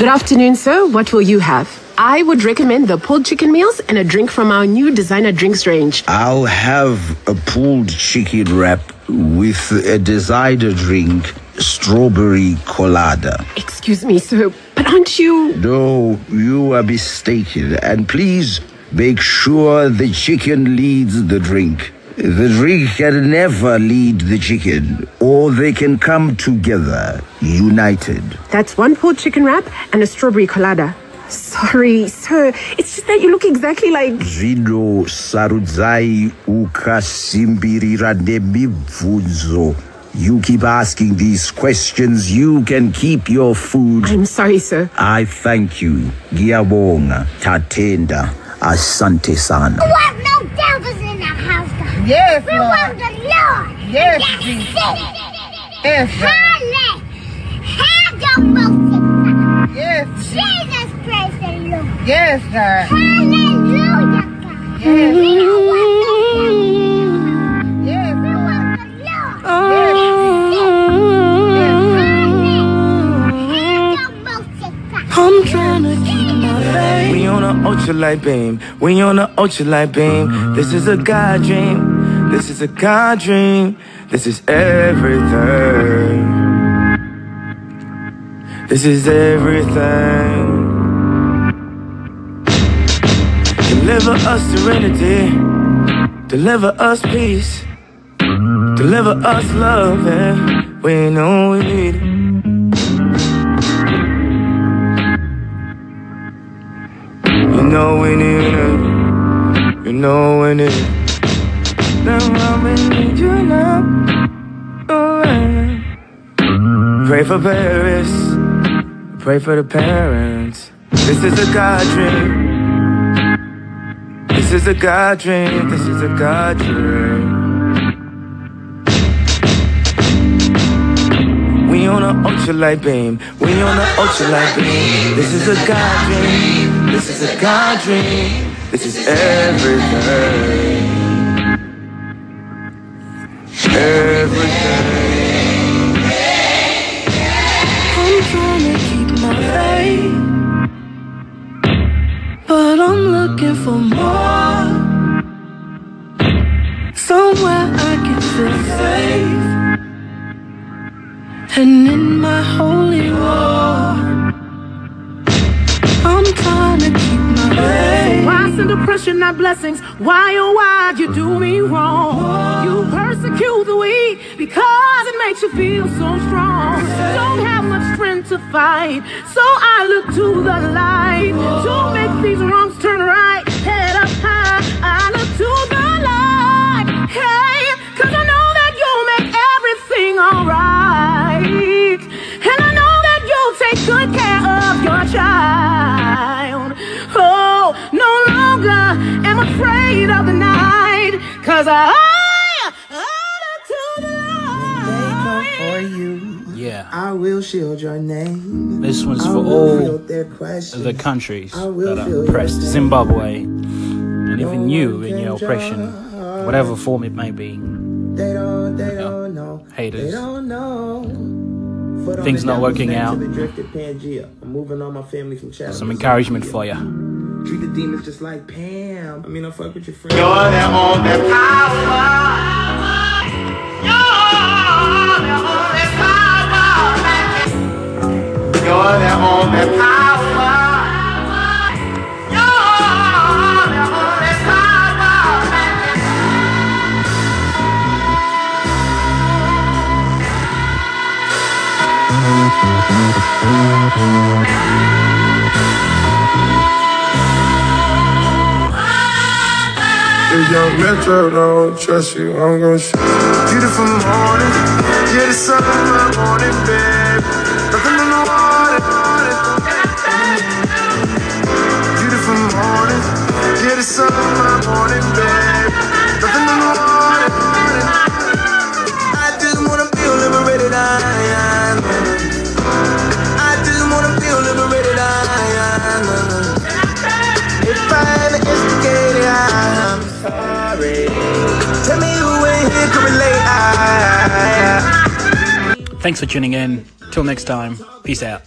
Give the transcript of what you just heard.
Good afternoon, sir. What will you have? I would recommend the pulled chicken meals and a drink from our new designer drinks range. I'll have a pulled chicken wrap with a designer drink, strawberry colada. Excuse me, sir, but aren't you. No, you are mistaken. And please make sure the chicken leads the drink. The drink can never lead the chicken, or they can come together, united. That's one pulled chicken wrap and a strawberry colada. Sorry, sir. It's just that you look exactly like. Zvino sarudzai ukasimbirira nemibvunzo. You keep asking these questions, you can keep your food. I'm sorry, sir. I thank you. Ngiyabonga. Tatenda. Asante sana. We want no devils in the house, God. Yes, We Lord. want the Lord. Yes, That's Jesus. it. Yes, God. Halle. Have your most Yes, Jesus, praise the Lord. yes, God. Hallelujah, God. Yes, We don't want no devils. yes, We Lord. want the Lord. Yes, I'm trying to on a ultralight beam. We on a ultralight beam. This is a God dream. This is a God dream. This is everything. This is everything. Deliver us serenity. Deliver us peace. Deliver us love. And we know we need it. It. Now need you now. Oh, yeah. Pray for Paris. Pray for the parents. This is a God dream. This is a God dream. This is a God dream. We on an ultralight beam. We on an ultralight beam. This is a God dream. This is a God dream. This is everything. Looking for more. Somewhere I can feel safe, and in my holy war, I'm trying to keep my faith. Why send oppression, not blessings? Why, oh, why you do me wrong? You persecute the weak because it makes you feel so strong. Don't have fight, so I look to the light to make these wrongs turn right. Head up high, I look to the light. Hey, cause I know that you'll make everything alright. And I know that you'll take good care of your child. Oh, no longer am afraid of the night. Cause I, Yeah. I will shield your name. This one's for all their the countries that are oppressed. Zimbabwe, and even you in your oppression, whatever form it may be. They don't, they don't know. Haters. They don't know. Foot Things not working out. till they drifted Pangea. I'm moving all my family from shadows. Some encouragement for you. Treat the demons just like Pam. I mean, I fuck with your friends. You're the only You're young Metro don't trust you, I'm gonna shoot. Beautiful morning, yeah, the sun in my morning, babe. Morning, babe. Nothing in the water. I just wanna feel liberated, I, I, I just wanna feel liberated, I, I, If I ever instigated, I'm sorry. Tell me who in here can relate. I, Thanks for tuning in. Till next time, peace out.